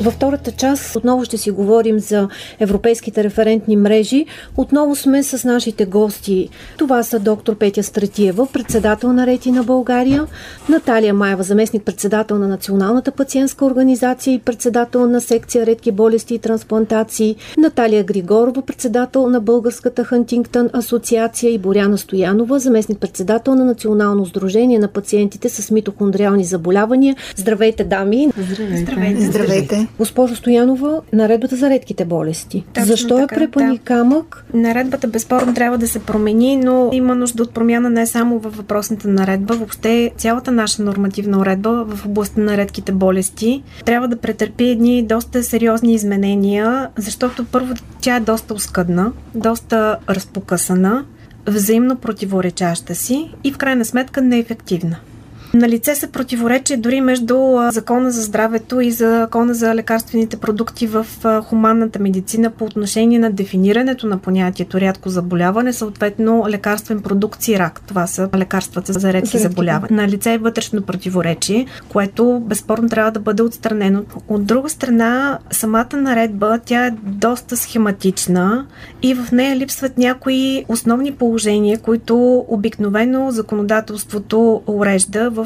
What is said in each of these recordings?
Във втората част отново ще си говорим за европейските референтни мрежи. Отново сме с нашите гости. Това са доктор Петя Стратиева, председател на Рети на България, Наталия Маева, заместник председател на Националната пациентска организация и председател на секция редки болести и трансплантации, Наталия Григорова, председател на Българската Хантингтън асоциация и Боряна Стоянова, заместник председател на Национално сдружение на пациентите с митохондриални заболявания. Здравейте, дами! Здравейте! Здравейте! Здравейте. Госпожо Стоянова, наредбата за редките болести. Точно Защо така, е препани да. камък? Наредбата безспорно трябва да се промени, но има нужда от промяна не само във въпросната наредба, въобще цялата наша нормативна уредба в областта на редките болести трябва да претърпи едни доста сериозни изменения, защото първо тя е доста оскъдна, доста разпокъсана, взаимно противоречаща си и в крайна сметка неефективна. На лице са противоречия дори между Закона за здравето и Закона за лекарствените продукти в хуманната медицина по отношение на дефинирането на понятието рядко заболяване, съответно лекарствен продукт и рак. Това са лекарствата За редки, заболявания. На лице е вътрешно противоречие, което безспорно трябва да бъде отстранено. От друга страна, самата наредба, тя е доста схематична и в нея липсват някои основни положения, които обикновено законодателството урежда в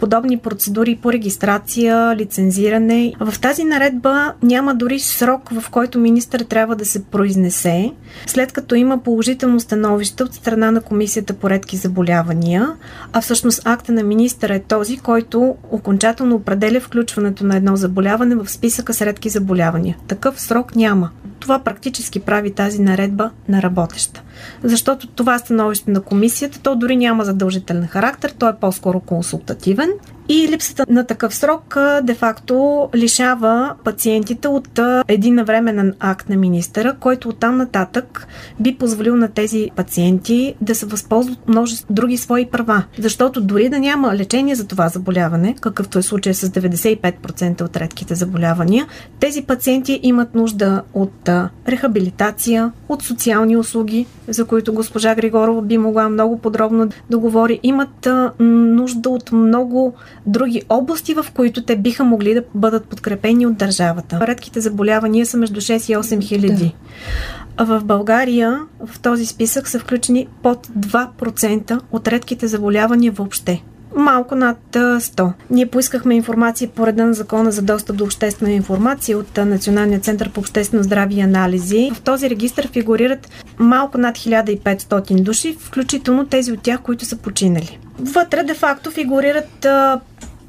подобни процедури по регистрация, лицензиране. В тази наредба няма дори срок, в който министър трябва да се произнесе, след като има положително становище от страна на Комисията по редки заболявания, а всъщност акта на министъра е този, който окончателно определя включването на едно заболяване в списъка с редки заболявания. Такъв срок няма. Това практически прави тази наредба на работеща. Защото това становище на комисията, то дори няма задължителен характер, то е по-скоро консултативен и липсата на такъв срок де-факто лишава пациентите от един навременен акт на министъра, който оттам нататък би позволил на тези пациенти да се възползват множество други свои права. Защото дори да няма лечение за това заболяване, какъвто е случай с 95% от редките заболявания, тези пациенти имат нужда от рехабилитация, от социални услуги, за които госпожа Григорова би могла много подробно да говори, имат нужда от много други области, в които те биха могли да бъдат подкрепени от държавата. Редките заболявания са между 6 и 8 хиляди. А в България в този списък са включени под 2% от редките заболявания въобще малко над 100. Ние поискахме информация по реда на закона за достъп до обществена информация от Националния център по обществено здраве и анализи. В този регистр фигурират малко над 1500 души, включително тези от тях, които са починали. Вътре де-факто фигурират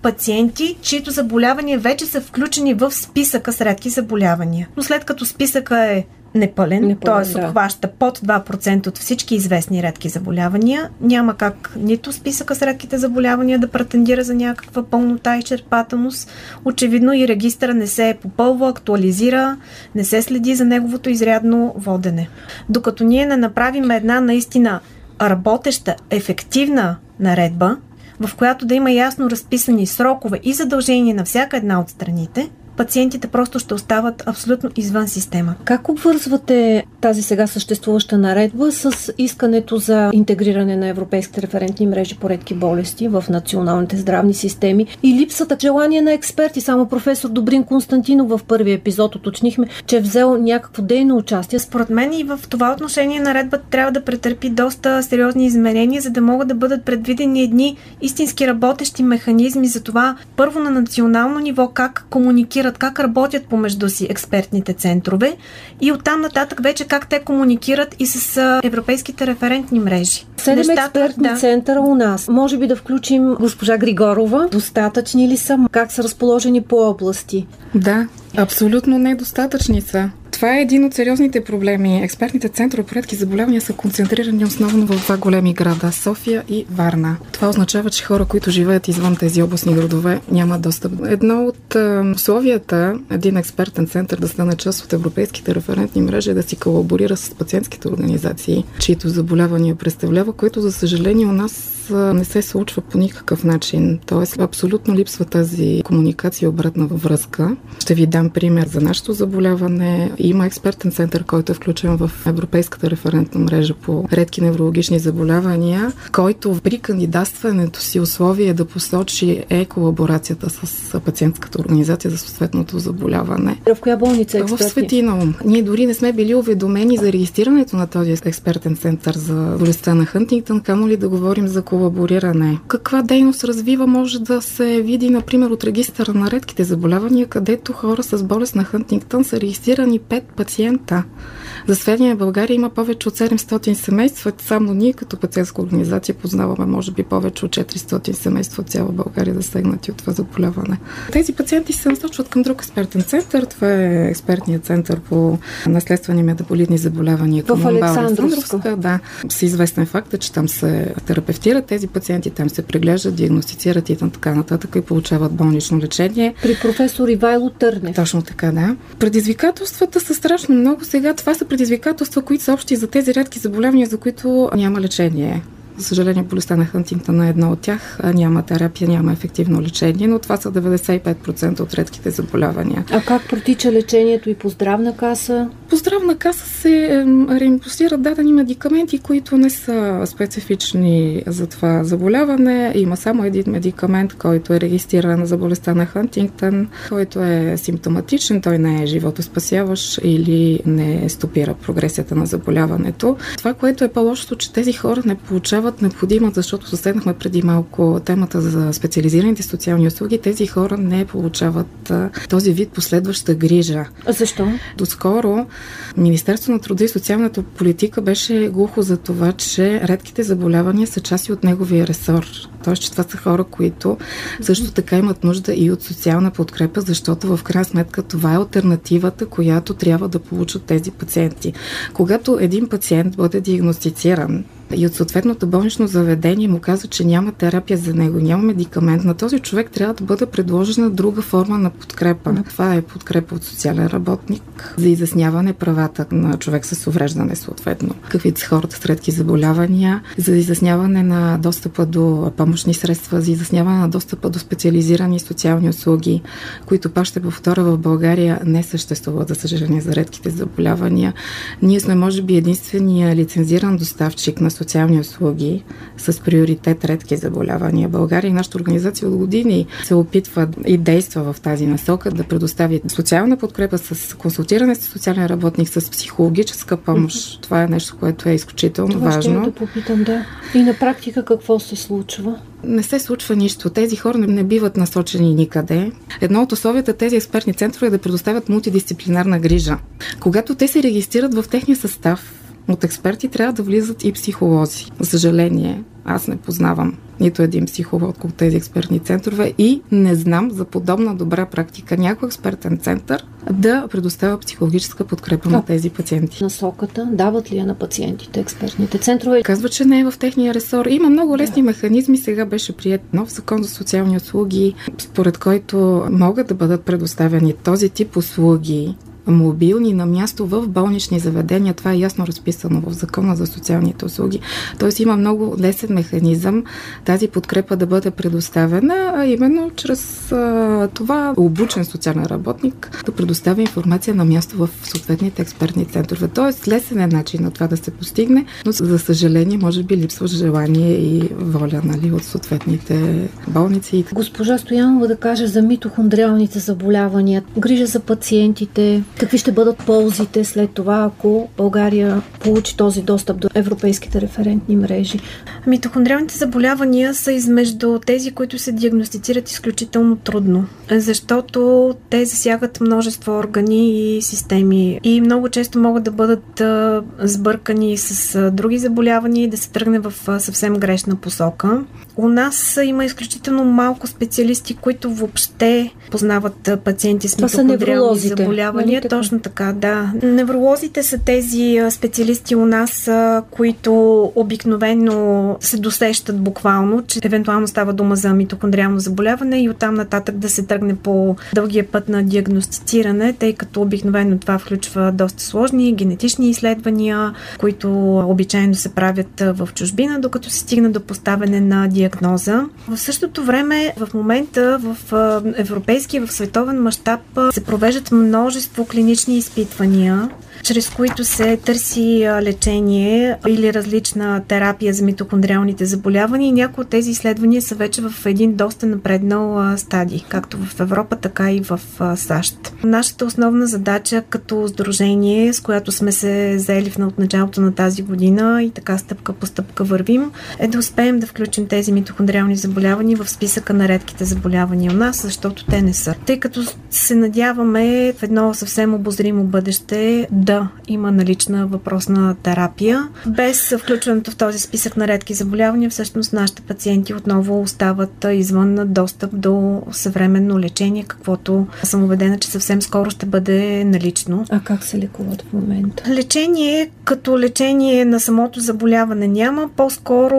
пациенти, чието заболявания вече са включени в списъка с редки заболявания. Но след като списъка е непълен, Непълен, т.е. да. обхваща под 2% от всички известни редки заболявания, няма как нито списъка с редките заболявания да претендира за някаква пълнота и черпателност. Очевидно и регистъра не се попълва, актуализира, не се следи за неговото изрядно водене. Докато ние не направим една наистина работеща, ефективна наредба, в която да има ясно разписани срокове и задължения на всяка една от страните, пациентите просто ще остават абсолютно извън система. Как обвързвате тази сега съществуваща наредба с искането за интегриране на европейските референтни мрежи по редки болести в националните здравни системи и липсата желание на експерти? Само професор Добрин Константинов в първия епизод уточнихме, че е взел някакво дейно участие. Според мен и в това отношение наредбата трябва да претърпи доста сериозни изменения, за да могат да бъдат предвидени едни истински работещи механизми за това първо на национално ниво как комуникират, как работят помежду си експертните центрове и оттам нататък вече как те комуникират и с европейските референтни мрежи. Седем експертни да. центъра у нас. Може би да включим госпожа Григорова. Достатъчни ли са? Как са разположени по области? Да, абсолютно недостатъчни са. Това е един от сериозните проблеми. Експертните центрове по редки заболявания са концентрирани основно в два големи града София и Варна. Това означава, че хора, които живеят извън тези областни градове, нямат достъп. Едно от условията един експертен център да стане част от европейските референтни мрежи е да си колаборира с пациентските организации, чието заболявания представлява, което за съжаление у нас не се случва по никакъв начин. Тоест, абсолютно липсва тази комуникация и обратна връзка. Ще ви дам пример за нашето заболяване. Има експертен център, който е включен в Европейската референтна мрежа по редки неврологични заболявания, който при кандидатстването си условие е да посочи е колаборацията с пациентската организация за съответното заболяване. В коя болница е В Светино. Ние дори не сме били уведомени за регистрирането на този експертен център за болестта на Хантингтън, камо ли да говорим за колабориране. Каква дейност развива може да се види, например, от регистъра на редките заболявания, където хора с болест на Хантингтън са регистрирани 5 пациента. За сведение, в България има повече от 700 семейства. Само ние като пациентска организация познаваме, може би, повече от 400 семейства от цяла България засегнати от това заболяване. Тези пациенти се насочват към друг експертен център. Това е експертният център по наследствени метаболитни заболявания. В Александровска. Да. С известен факт е, че там се терапевтират тези пациенти, там се преглеждат, диагностицират и така нататък и получават болнично лечение. При професор Ивайло Търнев. Точно така, да. Предизвикателствата са страшно много. Сега това са предизвикателства, които са общи за тези редки заболявания, за които няма лечение. За съжаление, болестта на Хантингтън е едно от тях. Няма терапия, няма ефективно лечение, но това са 95% от редките заболявания. А как протича лечението и по здравна каса? По здравна каса се реимпустират дадени медикаменти, които не са специфични за това заболяване. Има само един медикамент, който е регистриран за болестта на Хантингтън, който е симптоматичен, той не е животоспасяващ или не стопира прогресията на заболяването. Това, което е по-лошото, че тези хора не получават получават необходима, защото заседнахме преди малко темата за специализираните социални услуги, тези хора не получават този вид последваща грижа. А защо? Доскоро Министерство на труда и социалната политика беше глухо за това, че редките заболявания са части от неговия ресор. Тоест, че това са хора, които също така имат нужда и от социална подкрепа, защото в крайна сметка това е альтернативата, която трябва да получат тези пациенти. Когато един пациент бъде диагностициран и от съответното болнично заведение му казва, че няма терапия за него, няма медикамент, на този човек трябва да бъде предложена друга форма на подкрепа. Това е подкрепа от социален работник за изясняване правата на човек с увреждане, съответно. Какви са хората с редки заболявания, за изясняване на достъпа до помощни средства, за изясняване на достъпа до специализирани социални услуги, които пак ще повторя в България не съществуват, за съжаление, за редките заболявания. Ние сме, може би, единствения лицензиран доставчик на социални услуги с приоритет редки заболявания. България и нашата организация от години се опитва и действа в тази насока да предостави социална подкрепа с консултиране с социален работник, с психологическа помощ. Това е нещо, което е изключително Това важно. Това ще да попитам, да. И на практика какво се случва? Не се случва нищо. Тези хора не биват насочени никъде. Едно от условията тези експертни центрове е да предоставят мултидисциплинарна грижа. Когато те се регистрират в техния състав, от експерти трябва да влизат и психолози. За съжаление, аз не познавам нито един психолог от тези експертни центрове и не знам за подобна добра практика някой експертен център да предоставя психологическа подкрепа на тези пациенти. Насоката дават ли я на пациентите експертните центрове? Казва, че не е в техния ресор. Има много лесни да. механизми. Сега беше прият нов закон за социални услуги, според който могат да бъдат предоставени този тип услуги мобилни на място в болнични заведения. Това е ясно разписано в Закона за социалните услуги. Тоест има много лесен механизъм тази подкрепа да бъде предоставена, а именно чрез а, това обучен социален работник да предоставя информация на място в съответните експертни центрове. Тоест лесен е начин на това да се постигне, но за съжаление може би липсва желание и воля нали, от съответните болници. Госпожа Стоянова да каже за митохондриалните заболявания, грижа за пациентите, Какви ще бъдат ползите след това, ако България получи този достъп до европейските референтни мрежи? Митохондриалните заболявания са измежду тези, които се диагностицират изключително трудно, защото те засягат множество органи и системи и много често могат да бъдат сбъркани с други заболявания и да се тръгне в съвсем грешна посока. У нас има изключително малко специалисти, които въобще познават пациенти с митохондриални заболявания. Психиатрите. Точно така, да. Невролозите са тези специалисти у нас, които обикновено се досещат буквално, че евентуално става дума за митохондриално заболяване и оттам нататък да се тръгне по дългия път на диагностициране, тъй като обикновено това включва доста сложни генетични изследвания, които обичайно се правят в чужбина, докато се стигна до поставяне на диагноза. В същото време, в момента в европейски и в световен мащаб се провеждат множество клинични изпитвания чрез които се търси лечение или различна терапия за митохондриалните заболявания някои от тези изследвания са вече в един доста напреднал стадий, както в Европа, така и в САЩ. Нашата основна задача като сдружение, с която сме се заели от началото на тази година и така стъпка по стъпка вървим, е да успеем да включим тези митохондриални заболявания в списъка на редките заболявания у нас, защото те не са. Тъй като се надяваме в едно съвсем обозримо бъдеще да има налична въпросна терапия. Без включването в този списък на редки заболявания, всъщност нашите пациенти отново остават извън достъп до съвременно лечение, каквото съм убедена, че съвсем скоро ще бъде налично. А как се лекуват в момента? Лечение като лечение на самото заболяване няма, по-скоро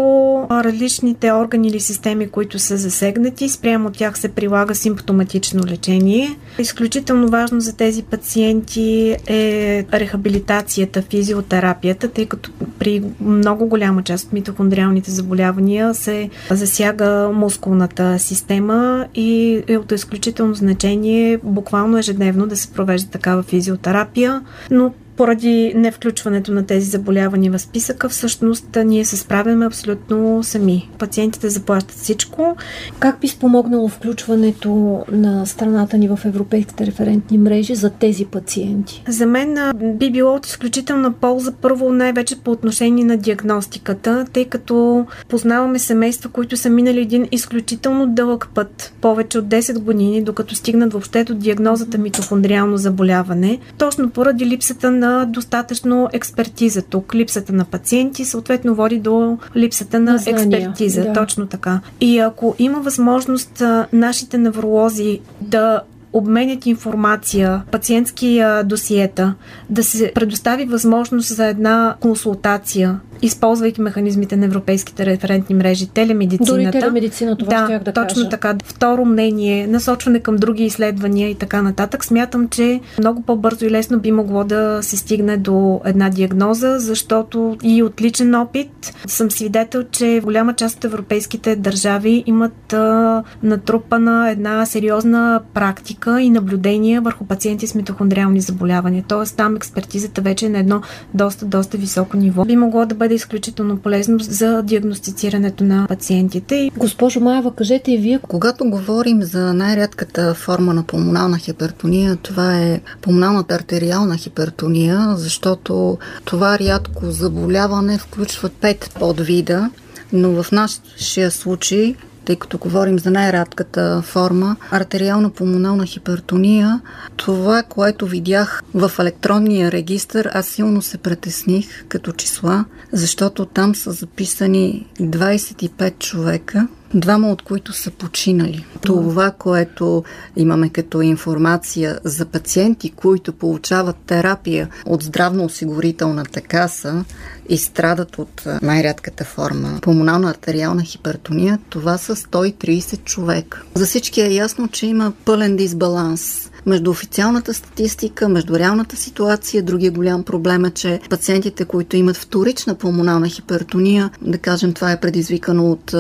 различните органи или системи, които са засегнати, спрямо тях се прилага симптоматично лечение. Изключително важно за тези пациенти е рехабилитацията, физиотерапията, тъй като при много голяма част от митохондриалните заболявания се засяга мускулната система и е от изключително значение буквално ежедневно да се провежда такава физиотерапия, но поради невключването на тези заболявания в списъка, всъщност ние се справяме абсолютно сами. Пациентите заплащат всичко. Как би спомогнало включването на страната ни в европейските референтни мрежи за тези пациенти? За мен би било от изключителна полза първо най-вече по отношение на диагностиката, тъй като познаваме семейства, които са минали един изключително дълъг път, повече от 10 години, докато стигнат въобще до диагнозата митохондриално заболяване, точно поради липсата на на достатъчно експертиза тук. Липсата на пациенти съответно води до липсата на, на експертиза. Да. Точно така. И ако има възможност нашите невролози да обменят информация, пациентски досиета, да се предостави възможност за една консултация използвайки механизмите на европейските референтни мрежи, телемедицината. Дори телемедицина, това да, да точно кажа. така. Второ мнение, насочване към други изследвания и така нататък. Смятам, че много по-бързо и лесно би могло да се стигне до една диагноза, защото и от личен опит съм свидетел, че голяма част от европейските държави имат а, натрупана една сериозна практика и наблюдение върху пациенти с митохондриални заболявания. Тоест там експертизата вече е на едно доста, доста високо ниво. Би могло да бъде бъде изключително полезно за диагностицирането на пациентите. Госпожо Маева, кажете и вие. Когато говорим за най-рядката форма на пулмонална хипертония, това е пулмоналната артериална хипертония, защото това рядко заболяване включва пет подвида, но в нашия случай тъй като говорим за най-радката форма, артериална пулмонална хипертония, това, което видях в електронния регистр, аз силно се притесних като числа, защото там са записани 25 човека, двама от които са починали. Това, което имаме като информация за пациенти, които получават терапия от здравноосигурителната каса и страдат от най-рядката форма пулмонална артериална хипертония, това са 130 човека. За всички е ясно, че има пълен дисбаланс между официалната статистика, между реалната ситуация. Другия голям проблем е, че пациентите, които имат вторична пулмонална хипертония, да кажем това е предизвикано от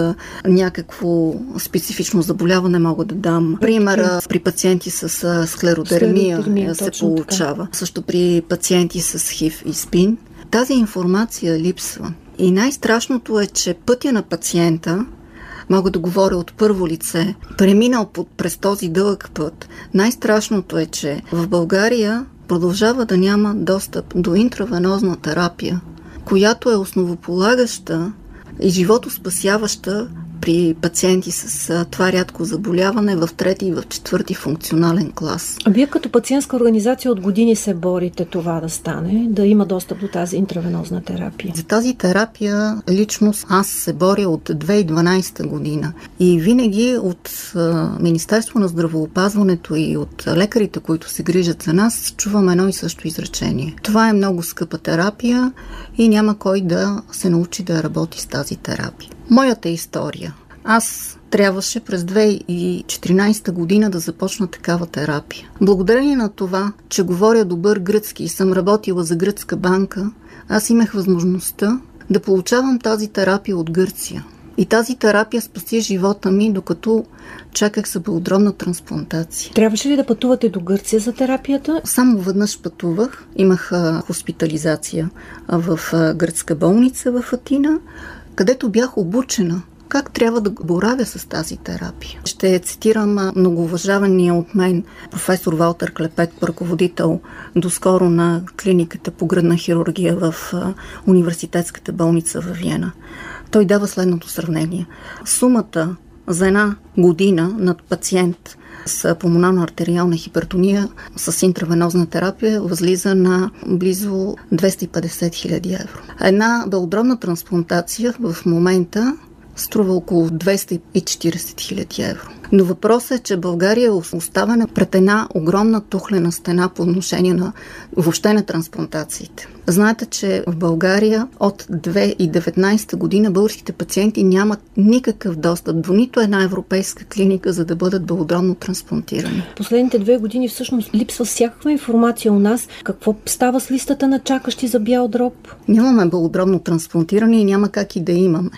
някакво специфично заболяване, мога да дам. Примера при пациенти с склеродермия, склеродермия се получава. Така. Също при пациенти с ХИВ и СПИН. Тази информация липсва. И най-страшното е, че пътя на пациента мога да говоря от първо лице, преминал под, през този дълъг път. Най-страшното е, че в България продължава да няма достъп до интравенозна терапия, която е основополагаща и животоспасяваща при пациенти с това рядко заболяване в трети и в четвърти функционален клас. А вие като пациентска организация от години се борите това да стане, да има достъп до тази интравенозна терапия? За тази терапия лично аз се боря от 2012 година и винаги от Министерство на здравоопазването и от лекарите, които се грижат за нас, чувам едно и също изречение. Това е много скъпа терапия и няма кой да се научи да работи с тази терапия. Моята история. Аз трябваше през 2014 година да започна такава терапия. Благодарение на това, че говоря добър гръцки и съм работила за гръцка банка, аз имах възможността да получавам тази терапия от Гърция. И тази терапия спаси живота ми, докато чаках за белодробна трансплантация. Трябваше ли да пътувате до Гърция за терапията? Само веднъж пътувах. Имах хоспитализация в гръцка болница в Атина, където бях обучена как трябва да боравя с тази терапия. Ще цитирам многоуважавания от мен професор Валтер Клепет, ръководител доскоро на клиниката по гръдна хирургия в университетската болница в Виена. Той дава следното сравнение. Сумата за една година над пациент с пулмонарна артериална хипертония с интравенозна терапия възлиза на близо 250 хиляди евро. Една белодробна трансплантация в момента струва около 240 хиляди евро. Но въпросът е, че България е оставена пред една огромна тухлена стена по отношение на въобще на трансплантациите. Знаете, че в България от 2019 година българските пациенти нямат никакъв достъп до нито една европейска клиника, за да бъдат белодробно трансплантирани. Последните две години всъщност липсва всякаква информация у нас. Какво става с листата на чакащи за бял дроб? Нямаме белодробно трансплантиране и няма как и да имаме.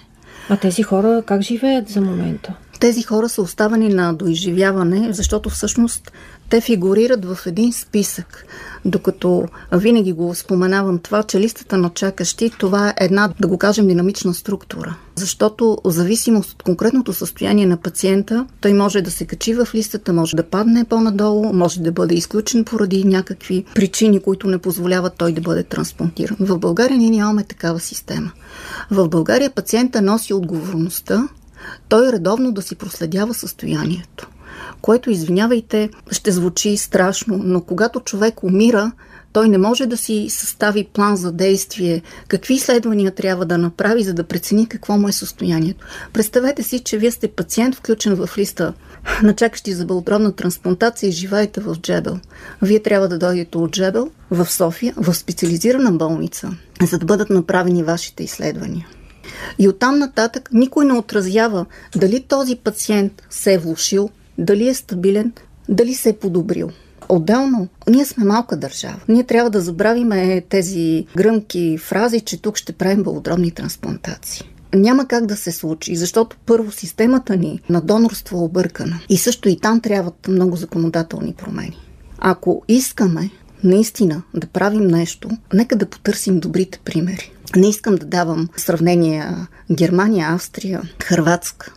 А тези хора как живеят за момента? Тези хора са оставани на доизживяване, защото всъщност те фигурират в един списък. Докато винаги го споменавам това, че листата на чакащи, това е една, да го кажем, динамична структура. Защото в зависимост от конкретното състояние на пациента, той може да се качи в листата, може да падне по-надолу, може да бъде изключен поради някакви причини, които не позволяват той да бъде трансплантиран. В България ние нямаме такава система. В България пациента носи отговорността той редовно да си проследява състоянието. Което, извинявайте, ще звучи страшно, но когато човек умира, той не може да си състави план за действие, какви изследвания трябва да направи, за да прецени какво му е състоянието. Представете си, че вие сте пациент, включен в листа на чакащи за бълтровна трансплантация и живеете в Джебел. Вие трябва да дойдете от Джебел в София, в специализирана болница, за да бъдат направени вашите изследвания. И оттам нататък никой не отразява дали този пациент се е влушил, дали е стабилен, дали се е подобрил. Отделно, ние сме малка държава. Ние трябва да забравиме тези гръмки фрази, че тук ще правим белодробни трансплантации. Няма как да се случи, защото първо системата ни на донорство е объркана. И също и там трябват много законодателни промени. Ако искаме наистина да правим нещо, нека да потърсим добрите примери. Не искам да давам сравнения Германия, Австрия, Хрватска.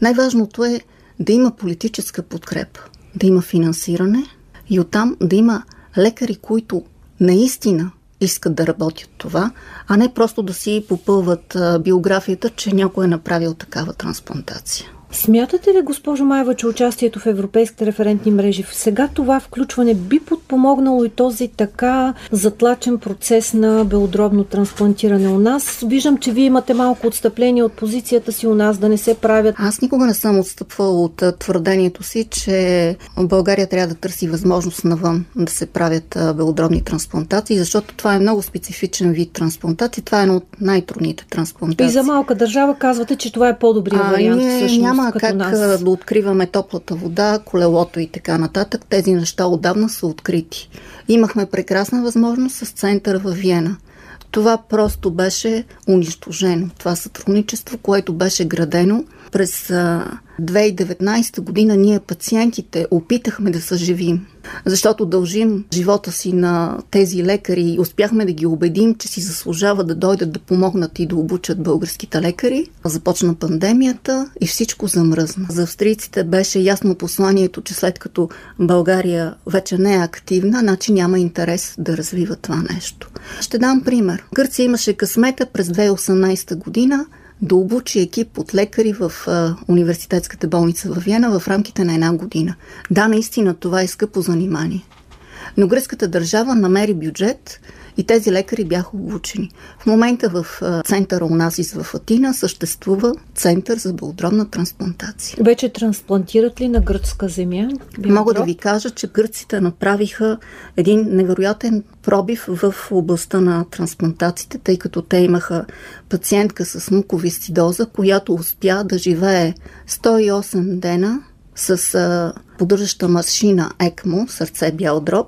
Най-важното е да има политическа подкрепа, да има финансиране и оттам да има лекари, които наистина искат да работят това, а не просто да си попълват биографията, че някой е направил такава трансплантация. Смятате ли, госпожо Маева, че участието в европейските референтни мрежи сега това включване би подпомогнало и този така затлачен процес на белодробно трансплантиране у нас? Виждам, че вие имате малко отстъпление от позицията си у нас да не се правят. Аз никога не съм отстъпвала от твърдението си, че България трябва да търси възможност навън да се правят белодробни трансплантации, защото това е много специфичен вид трансплантации. Това е едно от най-трудните трансплантации. И за малка държава казвате, че това е по-добрият вариант. Ние всъщност. Няма как нас. да откриваме топлата вода, колелото и така нататък. Тези неща отдавна са открити. Имахме прекрасна възможност с центъра в Виена. Това просто беше унищожено. Това сътрудничество, което беше градено през 2019 година ние пациентите опитахме да съживим, защото дължим живота си на тези лекари и успяхме да ги убедим, че си заслужава да дойдат да помогнат и да обучат българските лекари. Започна пандемията и всичко замръзна. За австрийците беше ясно посланието, че след като България вече не е активна, значи няма интерес да развива това нещо. Ще дам пример. Гърция имаше късмета през 2018 година да обучи екип от лекари в а, университетската болница в Виена в рамките на една година. Да, наистина това е скъпо занимание. Но гръцката държава намери бюджет и тези лекари бяха обучени. В момента в центъра у нас в Атина съществува център за белодробна трансплантация. Вече трансплантират ли на гръцка земя? Биодроб? Мога да ви кажа, че гърците направиха един невероятен пробив в областта на трансплантациите, тъй като те имаха пациентка с муковисцидоза, която успя да живее 108 дена с поддържаща машина ЕКМО, сърце бял дроб,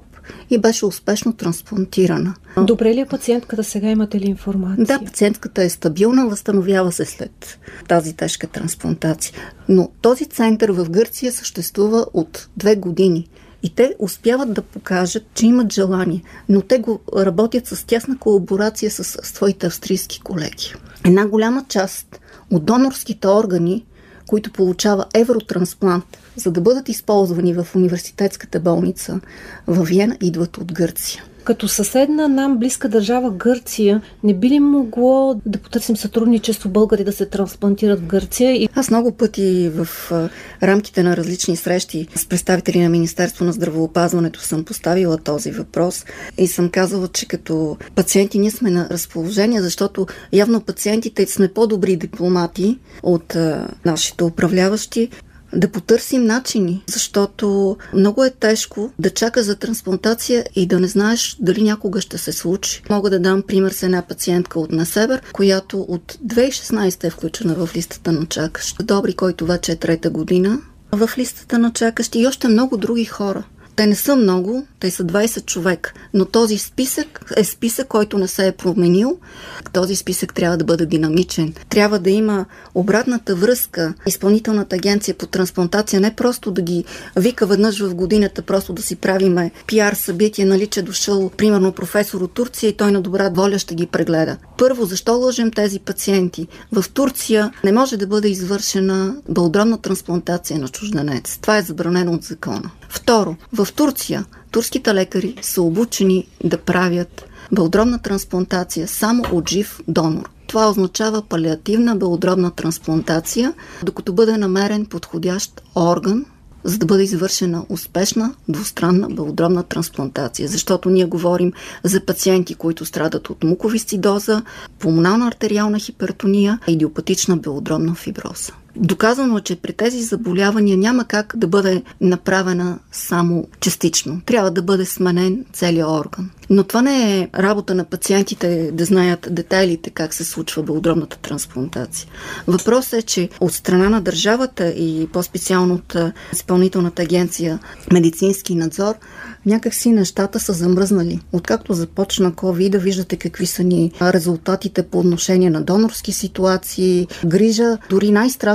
и беше успешно трансплантирана. Добре ли е пациентката сега? Имате ли информация? Да, пациентката е стабилна, възстановява се след тази тежка трансплантация. Но този център в Гърция съществува от две години. И те успяват да покажат, че имат желание, но те го работят с тясна колаборация с своите австрийски колеги. Една голяма част от донорските органи, които получава евротрансплант, за да бъдат използвани в университетската болница в Виена, идват от Гърция. Като съседна нам близка държава Гърция, не би ли могло да потърсим сътрудничество българи да се трансплантират в Гърция? Аз много пъти в рамките на различни срещи с представители на Министерство на здравеопазването съм поставила този въпрос и съм казала, че като пациенти ние сме на разположение, защото явно пациентите сме по-добри дипломати от нашите управляващи да потърсим начини, защото много е тежко да чака за трансплантация и да не знаеш дали някога ще се случи. Мога да дам пример с една пациентка от Насебър, която от 2016 е включена в листата на чакащ. Добри, който вече е трета година в листата на чакащи и още много други хора. Те не са много, те са 20 човек, но този списък е списък, който не се е променил. Този списък трябва да бъде динамичен. Трябва да има обратната връзка. Изпълнителната агенция по трансплантация не просто да ги вика веднъж в годината, просто да си правиме пиар събитие, нали, че дошъл, примерно, професор от Турция и той на добра воля ще ги прегледа. Първо, защо лъжем тези пациенти? В Турция не може да бъде извършена бълдромна трансплантация на чужденец. Това е забранено от закона. Второ, в Турция турските лекари са обучени да правят белодробна трансплантация само от жив донор. Това означава палиативна белодробна трансплантация, докато бъде намерен подходящ орган, за да бъде извършена успешна двустранна белодробна трансплантация. Защото ние говорим за пациенти, които страдат от муковисцидоза, пулмонална артериална хипертония идиопатична белодробна фиброза. Доказано е, че при тези заболявания няма как да бъде направена само частично. Трябва да бъде сменен целият орган. Но това не е работа на пациентите да знаят детайлите как се случва белодробната трансплантация. Въпросът е, че от страна на държавата и по-специално от изпълнителната агенция медицински надзор някакси нещата са замръзнали. Откакто започна COVID, да виждате какви са ни резултатите по отношение на донорски ситуации, грижа. Дори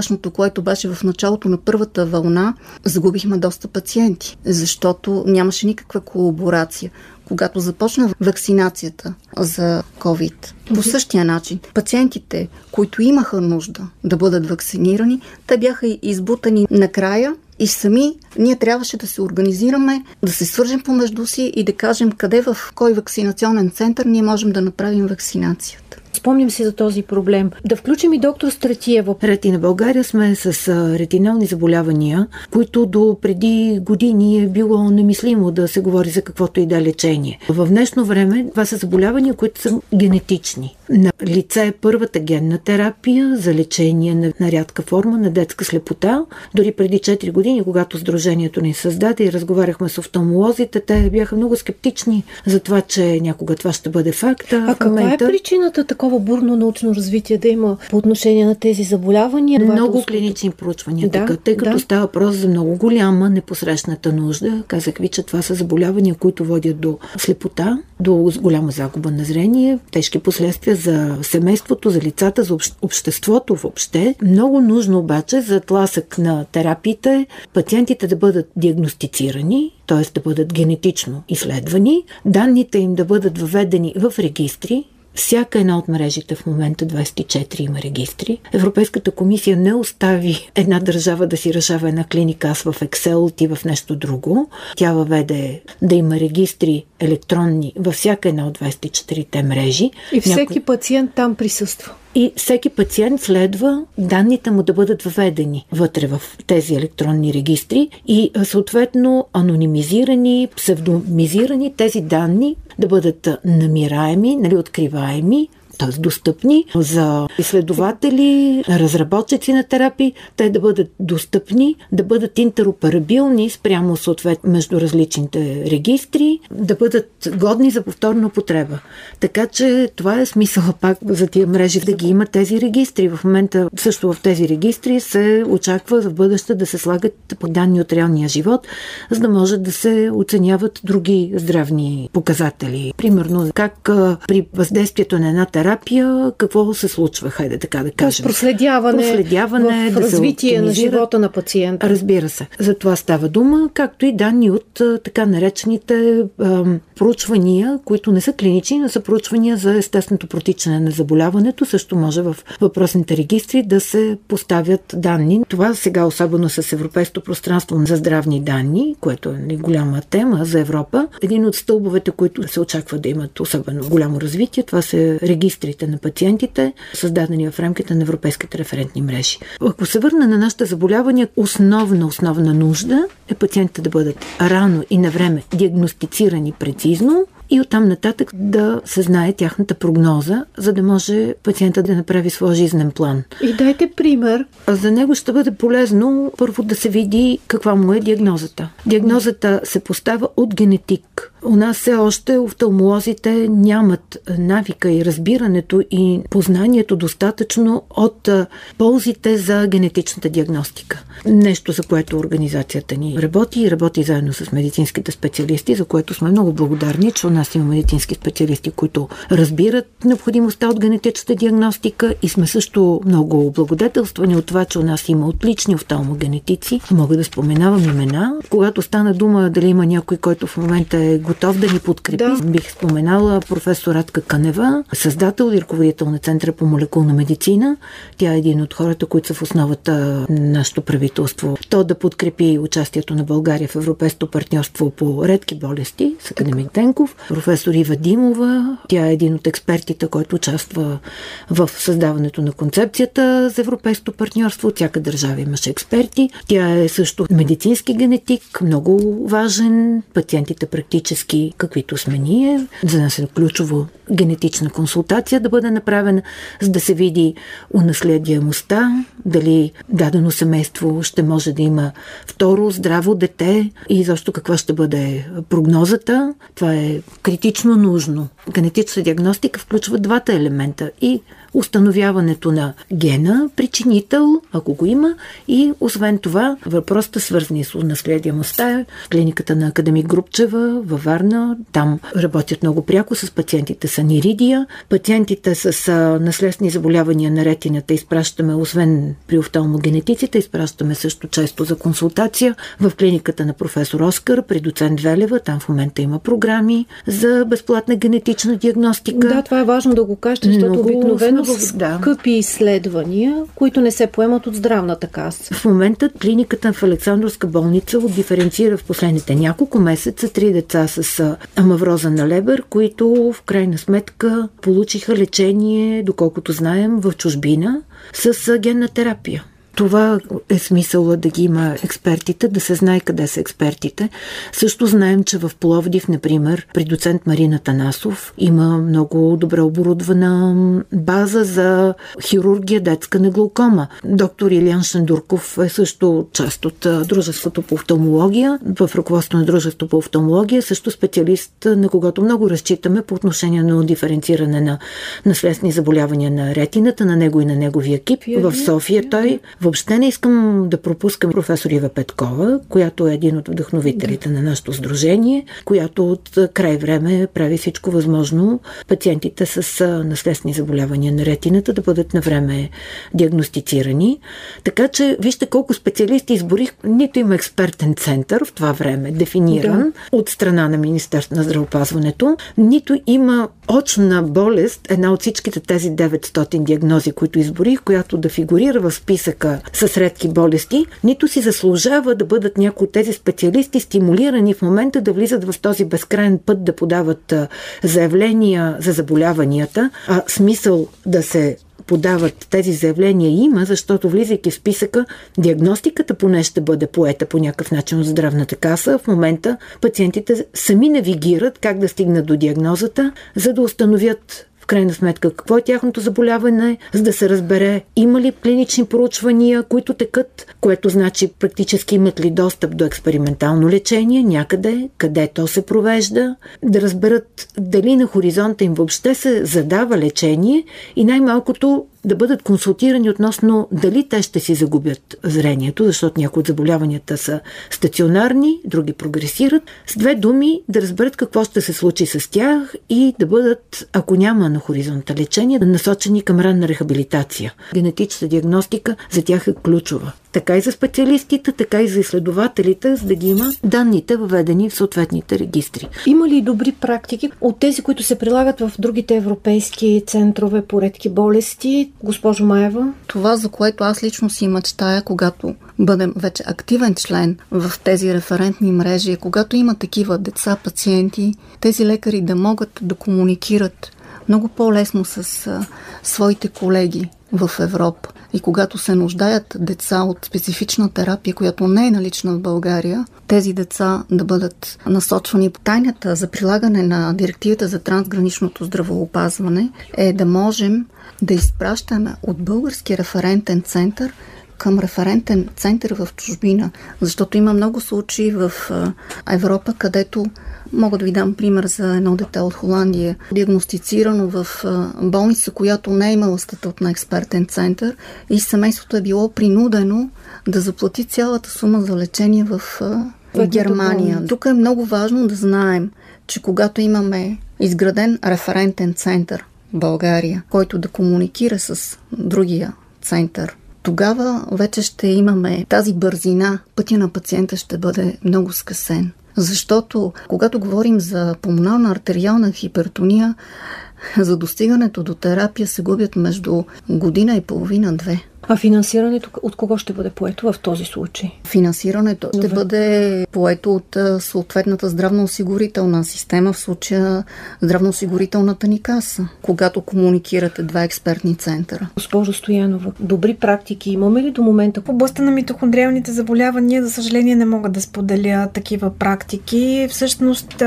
най-страшното, което беше в началото на първата вълна, загубихме доста пациенти, защото нямаше никаква колаборация когато започна вакцинацията за COVID. По същия начин, пациентите, които имаха нужда да бъдат вакцинирани, те бяха избутани накрая и сами ние трябваше да се организираме, да се свържем помежду си и да кажем къде в кой вакцинационен център ние можем да направим вакцинацията. Спомням си за този проблем. Да включим и доктор Стратиева. Рети на България сме с ретинални заболявания, които до преди години е било немислимо да се говори за каквото и да е лечение. В днешно време това са заболявания, които са генетични. На лице е първата генна терапия за лечение на, на рядка форма на детска слепота. Дори преди 4 години, когато Сдружението ни създаде и разговаряхме с офталмолозите, те бяха много скептични за това, че някога това ще бъде факт. А, а каква момента... е причината такова бурно научно развитие да има по отношение на тези заболявания? Много клинични проучвания, да, така, тъй като да. става въпрос за много голяма непосрещната нужда. Казах ви, че това са заболявания, които водят до слепота, до голяма загуба на зрение, тежки последствия за семейството, за лицата, за обществото въобще. Много нужно обаче за тласък на терапиите пациентите да бъдат диагностицирани, т.е. да бъдат генетично изследвани, данните им да бъдат въведени в регистри, всяка една от мрежите в момента 24 има регистри. Европейската комисия не остави една държава да си решава една клиника аз в Excel, ти в нещо друго. Тя въведе да има регистри електронни във всяка една от 24-те мрежи. И всеки Някой... пациент там присъства. и всеки пациент следва данните му да бъдат въведени вътре в тези електронни регистри и съответно анонимизирани, псевдомизирани тези данни да бъдат намираеми, нали, откриваеми, т.е. достъпни за изследователи, разработчици на терапии, те да бъдат достъпни, да бъдат интероперабилни спрямо съответно между различните регистри, да бъдат годни за повторна употреба. Така че това е смисъл пак за тия мрежи да ги има тези регистри. В момента също в тези регистри се очаква в бъдеще да се слагат данни от реалния живот, за да може да се оценяват други здравни показатели. Примерно как при въздействието на една терапия терапия, какво се случва, хайде така да кажем. Проследяване, проследяване в да развитие на живота на пациента. Разбира се. За това става дума, както и данни от така наречените а, проучвания, които не са клинични, но са проучвания за естественото протичане на заболяването. Също може в въпросните регистри да се поставят данни. Това сега особено с Европейското пространство за здравни данни, което е голяма тема за Европа. Един от стълбовете, които се очаква да имат особено голямо развитие, това са регистри регистрите на пациентите, създадени в рамките на европейските референтни мрежи. Ако се върна на нашите заболявания, основна, основна нужда е пациентите да бъдат рано и на време диагностицирани прецизно, и оттам нататък да се знае тяхната прогноза, за да може пациента да направи своя жизнен план. И дайте пример. За него ще бъде полезно първо да се види каква му е диагнозата. Диагнозата се поставя от генетик. У нас все още офталмолозите нямат навика и разбирането и познанието достатъчно от ползите за генетичната диагностика. Нещо, за което организацията ни работи и работи заедно с медицинските специалисти, за което сме много благодарни, че у нас има медицински специалисти, които разбират необходимостта от генетичната диагностика и сме също много благодетелствани от това, че у нас има отлични офталмогенетици. Мога да споменавам имена. Когато стана дума дали има някой, който в момента е готов да ни подкрепи, да. бих споменала професор Радка Канева, създател и ръководител на Центъра по молекулна медицина. Тя е един от хората, които са в основата на нашето правителство. То да подкрепи участието на България в Европейското партньорство по редки болести с академик Денков професор Ива Димова. Тя е един от експертите, който участва в създаването на концепцията за европейското партньорство. Всяка държава имаше експерти. Тя е също медицински генетик, много важен. Пациентите практически, каквито сме ние. За нас е ключово генетична консултация да бъде направена, за да се види унаследяемостта, дали дадено семейство ще може да има второ здраво дете и защо каква ще бъде прогнозата. Това е критично нужно. Генетична диагностика включва двата елемента и установяването на гена, причинител, ако го има, и освен това въпросите свързани с наследимостта. Клиниката на Академик Групчева във Варна, там работят много пряко с пациентите с аниридия. Пациентите с наследствени заболявания на ретината изпращаме, освен при офталмогенетиците, изпращаме също често за консултация в клиниката на професор Оскар при доцент Велева. Там в момента има програми за безплатна генетична диагностика. Да, това е важно да го кажете, защото обикновено. Скъпи изследвания, които не се поемат от здравната каса. В момента клиниката в Александровска болница диференцира в последните няколко месеца три деца с амавроза на лебър, които в крайна сметка получиха лечение, доколкото знаем, в чужбина с генна терапия. Това е смисъла да ги има експертите, да се знае къде са експертите. Също знаем, че в Пловдив, например, при доцент Марина Танасов има много добре оборудвана база за хирургия детска на глаукома. Доктор Илиан Шандурков е също част от Дружеството по офталмология. В ръководството на Дружеството по офталмология също специалист, на когото много разчитаме по отношение на диференциране на наследствени заболявания на ретината, на него и на неговия екип. В София той Въобще не искам да пропускам професор Ива Петкова, която е един от вдъхновителите на нашето сдружение, която от край време прави всичко възможно пациентите с наследствени заболявания на ретината да бъдат на време диагностицирани. Така че вижте колко специалисти изборих. Нито има експертен център в това време, дефиниран да. от страна на Министерство на здравеопазването, нито има очна болест, една от всичките тези 900 диагнози, които изборих, която да фигурира в списъка с редки болести, нито си заслужава да бъдат някои от тези специалисти стимулирани в момента да влизат в този безкрайен път да подават заявления за заболяванията, а смисъл да се подават тези заявления има, защото влизайки в списъка, диагностиката поне ще бъде поета по някакъв начин от здравната каса. В момента пациентите сами навигират как да стигнат до диагнозата, за да установят крайна сметка какво е тяхното заболяване, за да се разбере има ли клинични проучвания, които текат, което значи практически имат ли достъп до експериментално лечение някъде, къде то се провежда, да разберат дали на хоризонта им въобще се задава лечение и най-малкото да бъдат консултирани относно дали те ще си загубят зрението, защото някои от заболяванията са стационарни, други прогресират. С две думи да разберат какво ще се случи с тях и да бъдат, ако няма на хоризонта лечение, насочени към ранна рехабилитация. Генетичната диагностика за тях е ключова така и за специалистите, така и за изследователите, за да ги има данните въведени в съответните регистри. Има ли добри практики от тези, които се прилагат в другите европейски центрове по редки болести? Госпожо Маева? Това, за което аз лично си мечтая, когато бъдем вече активен член в тези референтни мрежи, когато има такива деца, пациенти, тези лекари да могат да комуникират много по-лесно с а, своите колеги в Европа. И когато се нуждаят деца от специфична терапия, която не е налична в България, тези деца да бъдат насочвани. Тайната за прилагане на директивата за трансграничното здравоопазване е да можем да изпращаме от български референтен център към референтен център в чужбина, защото има много случаи в Европа, където Мога да ви дам пример за едно дете от Холандия, диагностицирано в болница, която не е имала статут на експертен център и семейството е било принудено да заплати цялата сума за лечение в Германия. Тук е много важно да знаем, че когато имаме изграден референтен център в България, който да комуникира с другия център, тогава вече ще имаме тази бързина, пътя на пациента ще бъде много скъсен. Защото когато говорим за пулмонална артериална хипертония, за достигането до терапия се губят между година и половина-две. А финансирането от кого ще бъде поето в този случай? Финансирането Добре. ще бъде поето от съответната здравноосигурителна система, в случая здравноосигурителната ни каса, когато комуникирате два експертни центъра. Госпожо Стоянова, добри практики имаме ли до момента? В областта на митохондриалните заболявания, за съжаление, не мога да споделя такива практики. Всъщност,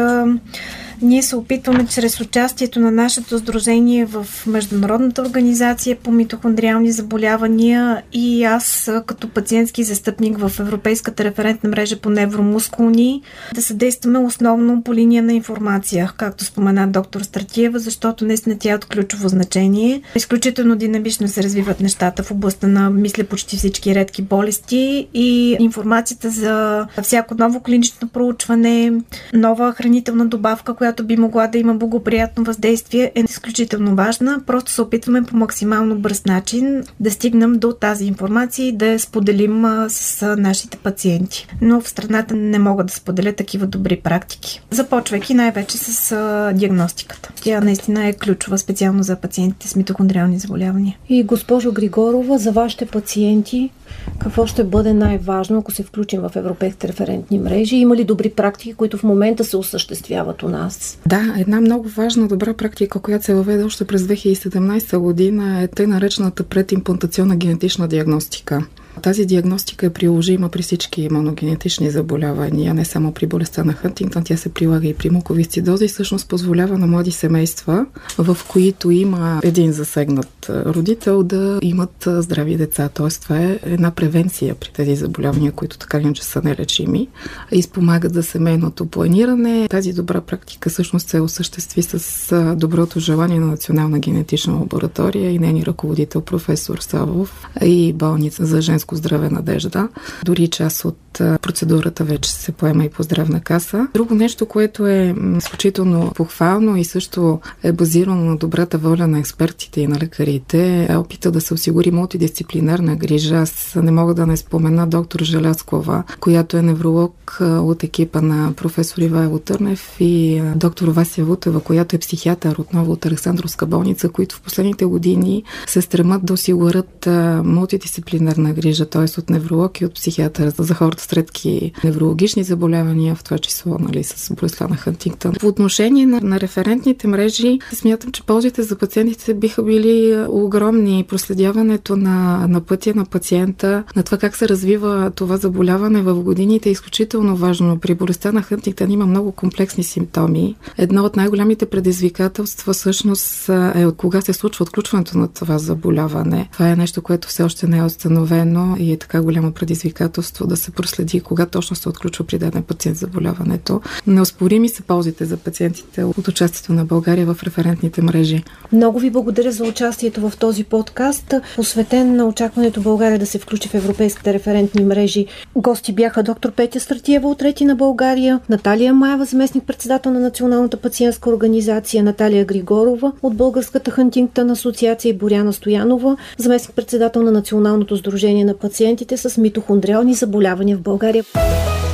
ние се опитваме чрез участието на нашето сдружение в Международната организация по митохондриални заболявания и аз като пациентски застъпник в Европейската референтна мрежа по невромускулни да съдействаме основно по линия на информация, както спомена доктор Стратиева, защото наистина тя е от ключово значение. Изключително динамично се развиват нещата в областта на, мисля, почти всички редки болести и информацията за всяко ново клинично проучване, нова хранителна добавка, която която би могла да има благоприятно въздействие, е изключително важна. Просто се опитваме по максимално бърз начин да стигнем до тази информация и да я споделим с нашите пациенти. Но в страната не мога да споделя такива добри практики. Започвайки най-вече с диагностиката. Тя наистина е ключова специално за пациентите с митохондриални заболявания. И госпожо Григорова, за вашите пациенти, какво ще бъде най-важно, ако се включим в европейските референтни мрежи? Има ли добри практики, които в момента се осъществяват у нас? Да, една много важна добра практика, която се въведе още през 2017 година е тъй наречената предимплантационна генетична диагностика. Тази диагностика е приложима при всички моногенетични заболявания, не само при болестта на Хантингтон, тя се прилага и при муковисцидоза и всъщност позволява на млади семейства, в които има един засегнат родител, да имат здрави деца. Тоест това е една превенция при тези заболявания, които така иначе са нелечими и спомагат за семейното планиране. Тази добра практика всъщност се осъществи с доброто желание на Национална генетична лаборатория и нейни ръководител професор Савов и болница за женско женско здраве надежда. Дори част от процедурата вече се поема и по здравна каса. Друго нещо, което е изключително похвално и също е базирано на добрата воля на експертите и на лекарите, е опита да се осигури мултидисциплинарна грижа. Аз не мога да не спомена доктор Желяскова, която е невролог от екипа на професор Ивайло Търнев и доктор Вася Вутева, която е психиатър отново от Александровска болница, които в последните години се стремат да осигурят мултидисциплинарна грижа мрежа, т.е. от невролог и от психиатър за хората с редки неврологични заболявания, в това число нали, с болестта на Хантингтън. По отношение на, на референтните мрежи, смятам, че ползите за пациентите биха били огромни. Проследяването на, на пътя на пациента, на това как се развива това заболяване в годините е изключително важно. При болестта на Хантингтън има много комплексни симптоми. Едно от най-голямите предизвикателства всъщност е от кога се случва отключването на това заболяване. Това е нещо, което все още не е установено и е така голямо предизвикателство да се проследи кога точно се отключва при даден пациент заболяването. Неоспорими са ползите за пациентите от участието на България в референтните мрежи. Много ви благодаря за участието в този подкаст, посветен на очакването България да се включи в европейските референтни мрежи. Гости бяха доктор Петя Стратиева от Трети на България, Наталия Маева, заместник председател на Националната пациентска организация, Наталия Григорова от Българската Хантингтън асоциация и Боряна Стоянова, заместник председател на Националното сдружение на пациентите с митохондриални заболявания в България.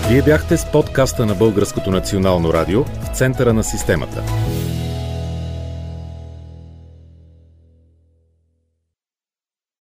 Вие бяхте с подкаста на Българското национално радио в центъра на системата.